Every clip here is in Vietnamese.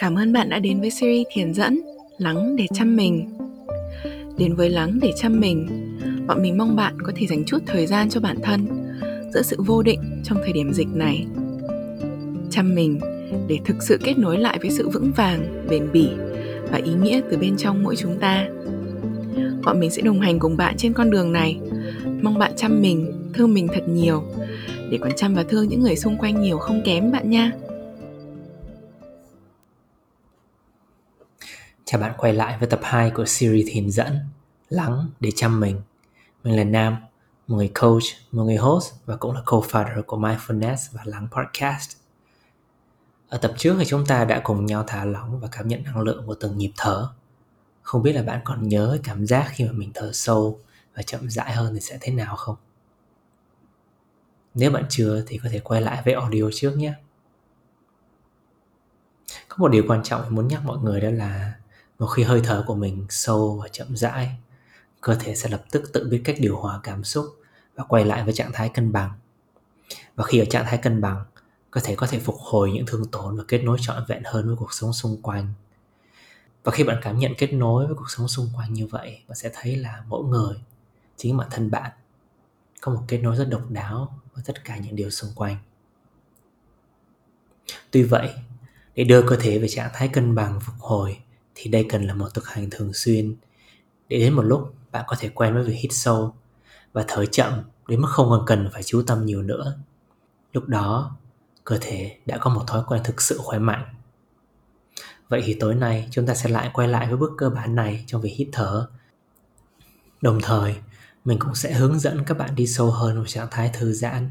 Cảm ơn bạn đã đến với series thiền dẫn Lắng để chăm mình. Đến với Lắng để chăm mình, bọn mình mong bạn có thể dành chút thời gian cho bản thân giữa sự vô định trong thời điểm dịch này. Chăm mình để thực sự kết nối lại với sự vững vàng, bền bỉ và ý nghĩa từ bên trong mỗi chúng ta. Bọn mình sẽ đồng hành cùng bạn trên con đường này. Mong bạn chăm mình, thương mình thật nhiều để còn chăm và thương những người xung quanh nhiều không kém bạn nha. Chào bạn quay lại với tập 2 của series thiền dẫn Lắng để chăm mình. Mình là Nam, một người coach, một người host và cũng là co-founder của Mindfulness và Lắng Podcast. Ở tập trước thì chúng ta đã cùng nhau thả lỏng và cảm nhận năng lượng của từng nhịp thở. Không biết là bạn còn nhớ cảm giác khi mà mình thở sâu và chậm rãi hơn thì sẽ thế nào không? Nếu bạn chưa thì có thể quay lại với audio trước nhé. Có một điều quan trọng muốn nhắc mọi người đó là một khi hơi thở của mình sâu và chậm rãi, cơ thể sẽ lập tức tự biết cách điều hòa cảm xúc và quay lại với trạng thái cân bằng. Và khi ở trạng thái cân bằng, cơ thể có thể phục hồi những thương tổn và kết nối trọn vẹn hơn với cuộc sống xung quanh. Và khi bạn cảm nhận kết nối với cuộc sống xung quanh như vậy, bạn sẽ thấy là mỗi người, chính bản thân bạn, có một kết nối rất độc đáo với tất cả những điều xung quanh. Tuy vậy, để đưa cơ thể về trạng thái cân bằng phục hồi thì đây cần là một thực hành thường xuyên. Để đến một lúc, bạn có thể quen với việc hít sâu và thở chậm đến mức không còn cần phải chú tâm nhiều nữa. Lúc đó, cơ thể đã có một thói quen thực sự khỏe mạnh. Vậy thì tối nay, chúng ta sẽ lại quay lại với bước cơ bản này trong việc hít thở. Đồng thời, mình cũng sẽ hướng dẫn các bạn đi sâu hơn vào trạng thái thư giãn.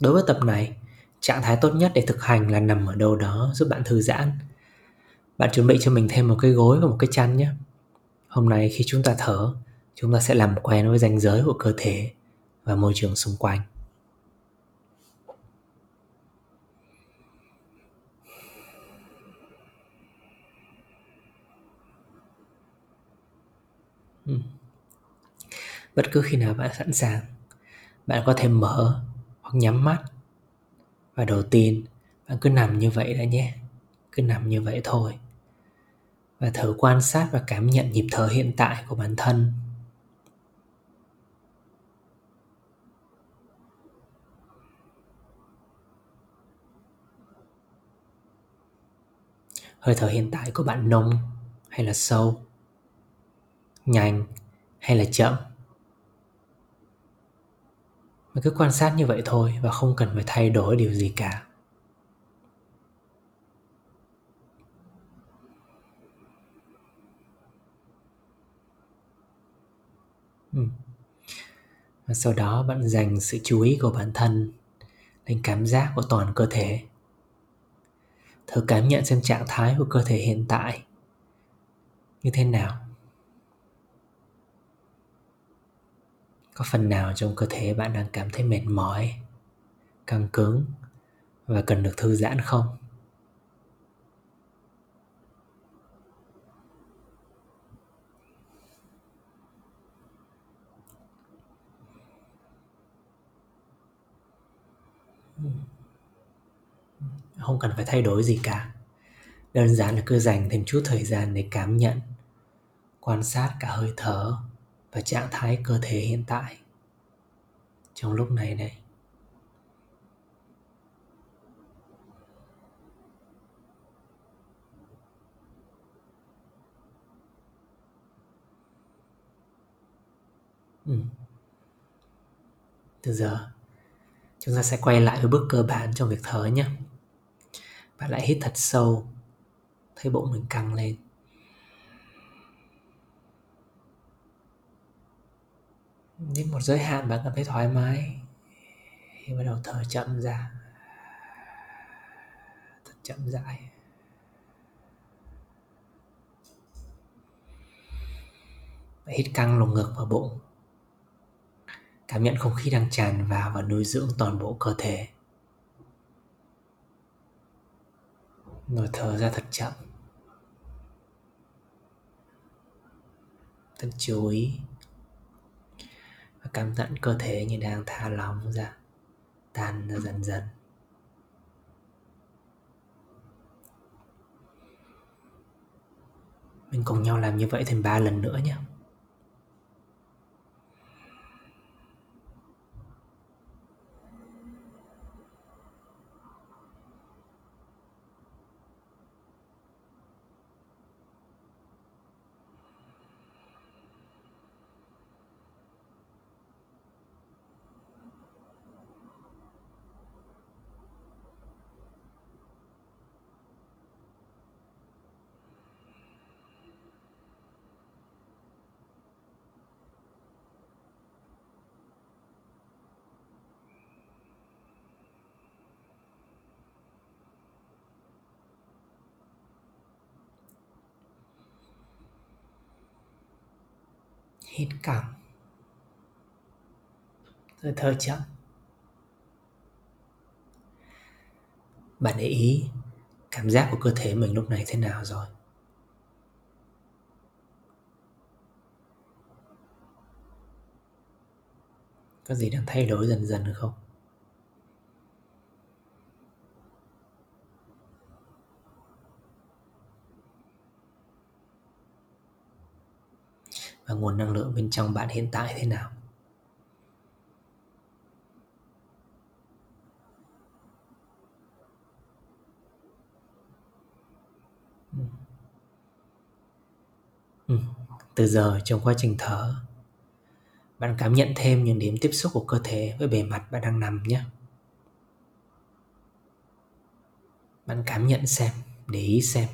Đối với tập này, trạng thái tốt nhất để thực hành là nằm ở đâu đó giúp bạn thư giãn bạn chuẩn bị cho mình thêm một cái gối và một cái chăn nhé. Hôm nay khi chúng ta thở, chúng ta sẽ làm quen với ranh giới của cơ thể và môi trường xung quanh. Ừ. Bất cứ khi nào bạn sẵn sàng, bạn có thể mở hoặc nhắm mắt và đầu tiên, bạn cứ nằm như vậy đã nhé. Cứ nằm như vậy thôi và thử quan sát và cảm nhận nhịp thở hiện tại của bản thân. Hơi thở hiện tại của bạn nông hay là sâu, nhanh hay là chậm? Mà cứ quan sát như vậy thôi và không cần phải thay đổi điều gì cả. Ừ. và sau đó bạn dành sự chú ý của bản thân lên cảm giác của toàn cơ thể. Thử cảm nhận xem trạng thái của cơ thể hiện tại như thế nào. Có phần nào trong cơ thể bạn đang cảm thấy mệt mỏi, căng cứng và cần được thư giãn không? Không cần phải thay đổi gì cả đơn giản là cứ dành thêm chút thời gian để cảm nhận, quan sát cả hơi thở và trạng thái cơ thể hiện tại trong lúc này này. ừ. từ giờ chúng ta sẽ quay lại với bước cơ bản trong việc thở nhé và lại hít thật sâu, thấy bụng mình căng lên. Đến một giới hạn bạn cảm thấy thoải mái, thì bắt đầu thở chậm ra. Thật chậm rãi. Hít căng lồng ngực và bụng. Cảm nhận không khí đang tràn vào và nuôi dưỡng toàn bộ cơ thể. Rồi thở ra thật chậm. Thật chú ý. Và cảm nhận cơ thể như đang thả lỏng ra, tan ra dần dần. Mình cùng nhau làm như vậy thêm ba lần nữa nhé. Hít cẳng rồi thở chậm. Bạn để ý cảm giác của cơ thể mình lúc này thế nào rồi? Có gì đang thay đổi dần dần không và nguồn năng lượng bên trong bạn hiện tại thế nào? Ừ. ừ. từ giờ, trong quá trình thở, bạn cảm nhận thêm những điểm tiếp xúc của cơ thể với bề mặt bạn đang nằm nhé. Bạn cảm nhận xem, để ý xem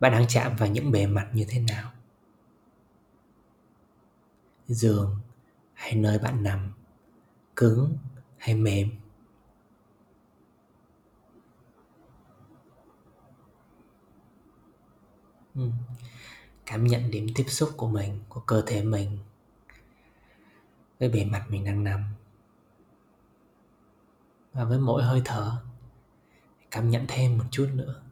bạn đang chạm vào những bề mặt như thế nào giường hay nơi bạn nằm, cứng hay mềm? Ừ. Cảm nhận điểm tiếp xúc của mình, của cơ thể mình với bề mặt mình đang nằm và với mỗi hơi thở, cảm nhận thêm một chút nữa.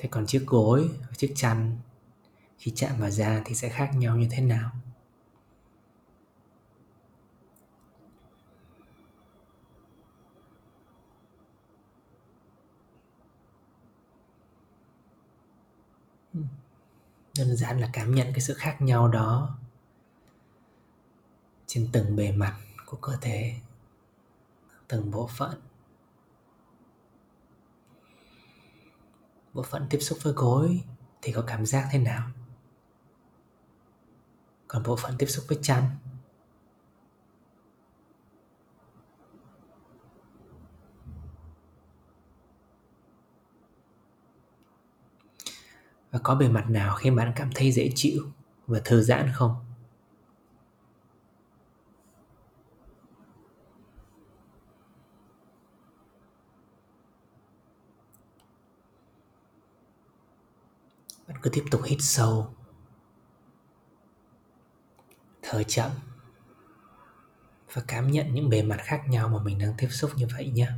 Thế còn chiếc gối, chiếc chăn, khi chạm vào da thì sẽ khác nhau như thế nào? Đơn giản là cảm nhận cái sự khác nhau đó trên từng bề mặt của cơ thể, từng bộ phận. Bộ phận tiếp xúc với gối thì có cảm giác thế nào? Còn bộ phận tiếp xúc với chăn? Và có bề mặt nào khiến bạn cảm thấy dễ chịu và thư giãn không bạn cứ tiếp tục hít sâu. Thở chậm và cảm nhận những bề mặt khác nhau mà mình đang tiếp xúc như vậy nhé.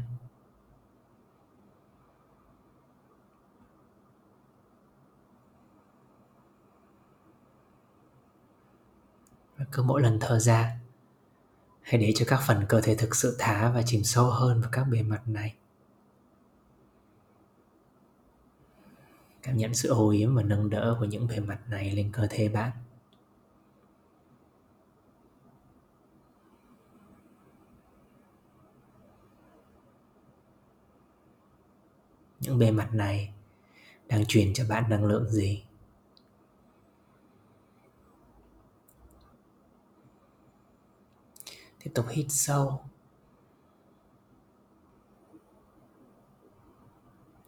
Và cứ mỗi lần thở ra, hãy để cho các phần cơ thể thực sự thả và chìm sâu hơn vào các bề mặt này. Cảm nhận sự ô yếm và nâng đỡ của những bề mặt này lên cơ thể bạn. Những bề mặt này đang truyền cho bạn năng lượng gì? Tiếp tục hít sâu.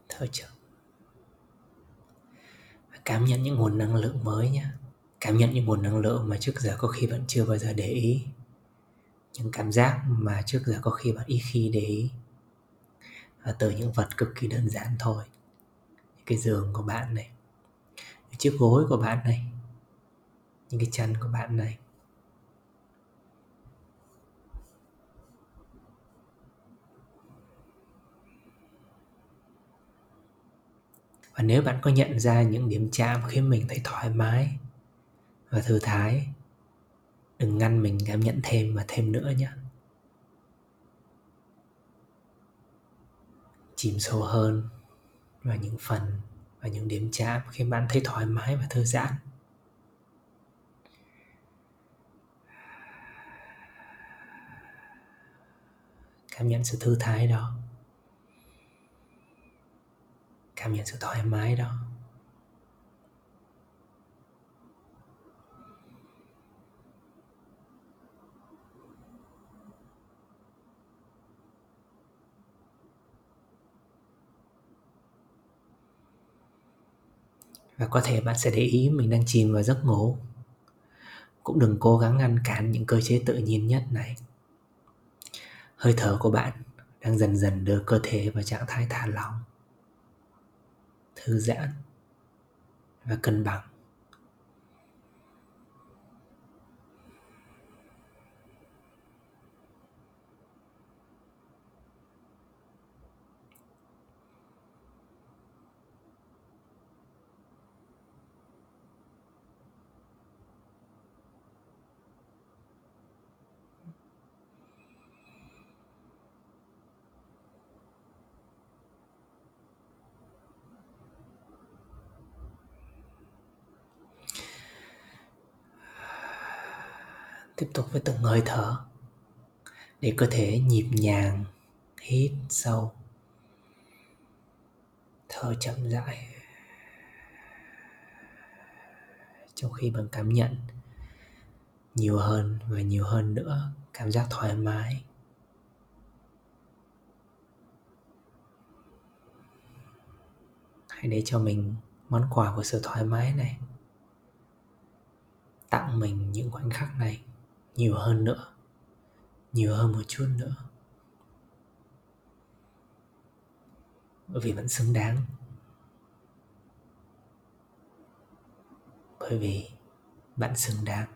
Thở chậm cảm nhận những nguồn năng lượng mới nhé cảm nhận những nguồn năng lượng mà trước giờ có khi bạn chưa bao giờ để ý. Những cảm giác mà trước giờ có khi bạn ít khi để ý. Và từ những vật cực kỳ đơn giản thôi. Những cái giường của bạn này. Những chiếc gối của bạn này. Những cái chân của bạn này. Và nếu bạn có nhận ra những điểm chạm khiến mình thấy thoải mái và thư thái, đừng ngăn mình cảm nhận thêm và thêm nữa nhé. Chìm sâu hơn vào những phần và những điểm chạm khi bạn thấy thoải mái và thư giãn. Cảm nhận sự thư thái đó cảm nhận sự thoải mái đó. Và có thể bạn sẽ để ý mình đang chìm vào giấc ngủ. Cũng đừng cố gắng ngăn cản những cơ chế tự nhiên nhất này. Hơi thở của bạn đang dần dần đưa cơ thể vào trạng thái thả lỏng thư giãn và cân bằng. Tiếp tục với từng hơi thở, để cơ thể nhịp nhàng, hít sâu, thở chậm rãi. Trong khi bạn cảm nhận nhiều hơn và nhiều hơn nữa, cảm giác thoải mái. Hãy để cho mình món quà của sự thoải mái này tặng mình những khoảnh khắc này nhiều hơn nữa, nhiều hơn một chút nữa. Bởi vì vẫn xứng đáng. Bởi vì bạn xứng đáng.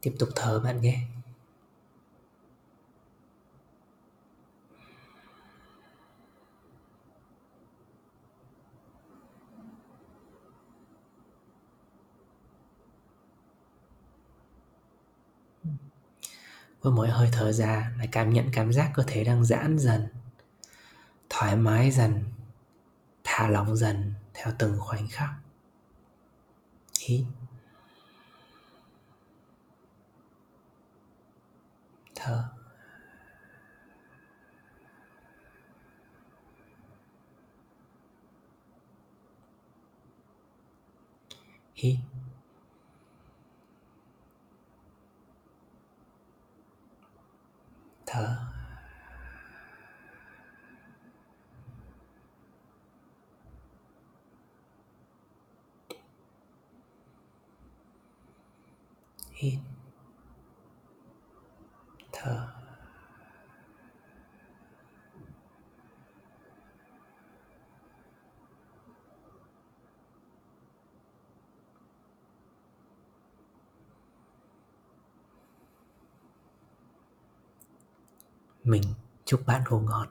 Tiếp tục thở bạn nhé. Với mỗi hơi thở ra lại cảm nhận cảm giác cơ thể đang giãn dần, thoải mái dần, thả lỏng dần theo từng khoảnh khắc. Hít thở. Hít thở hít thở. Mình chúc bạn ngủ ngon.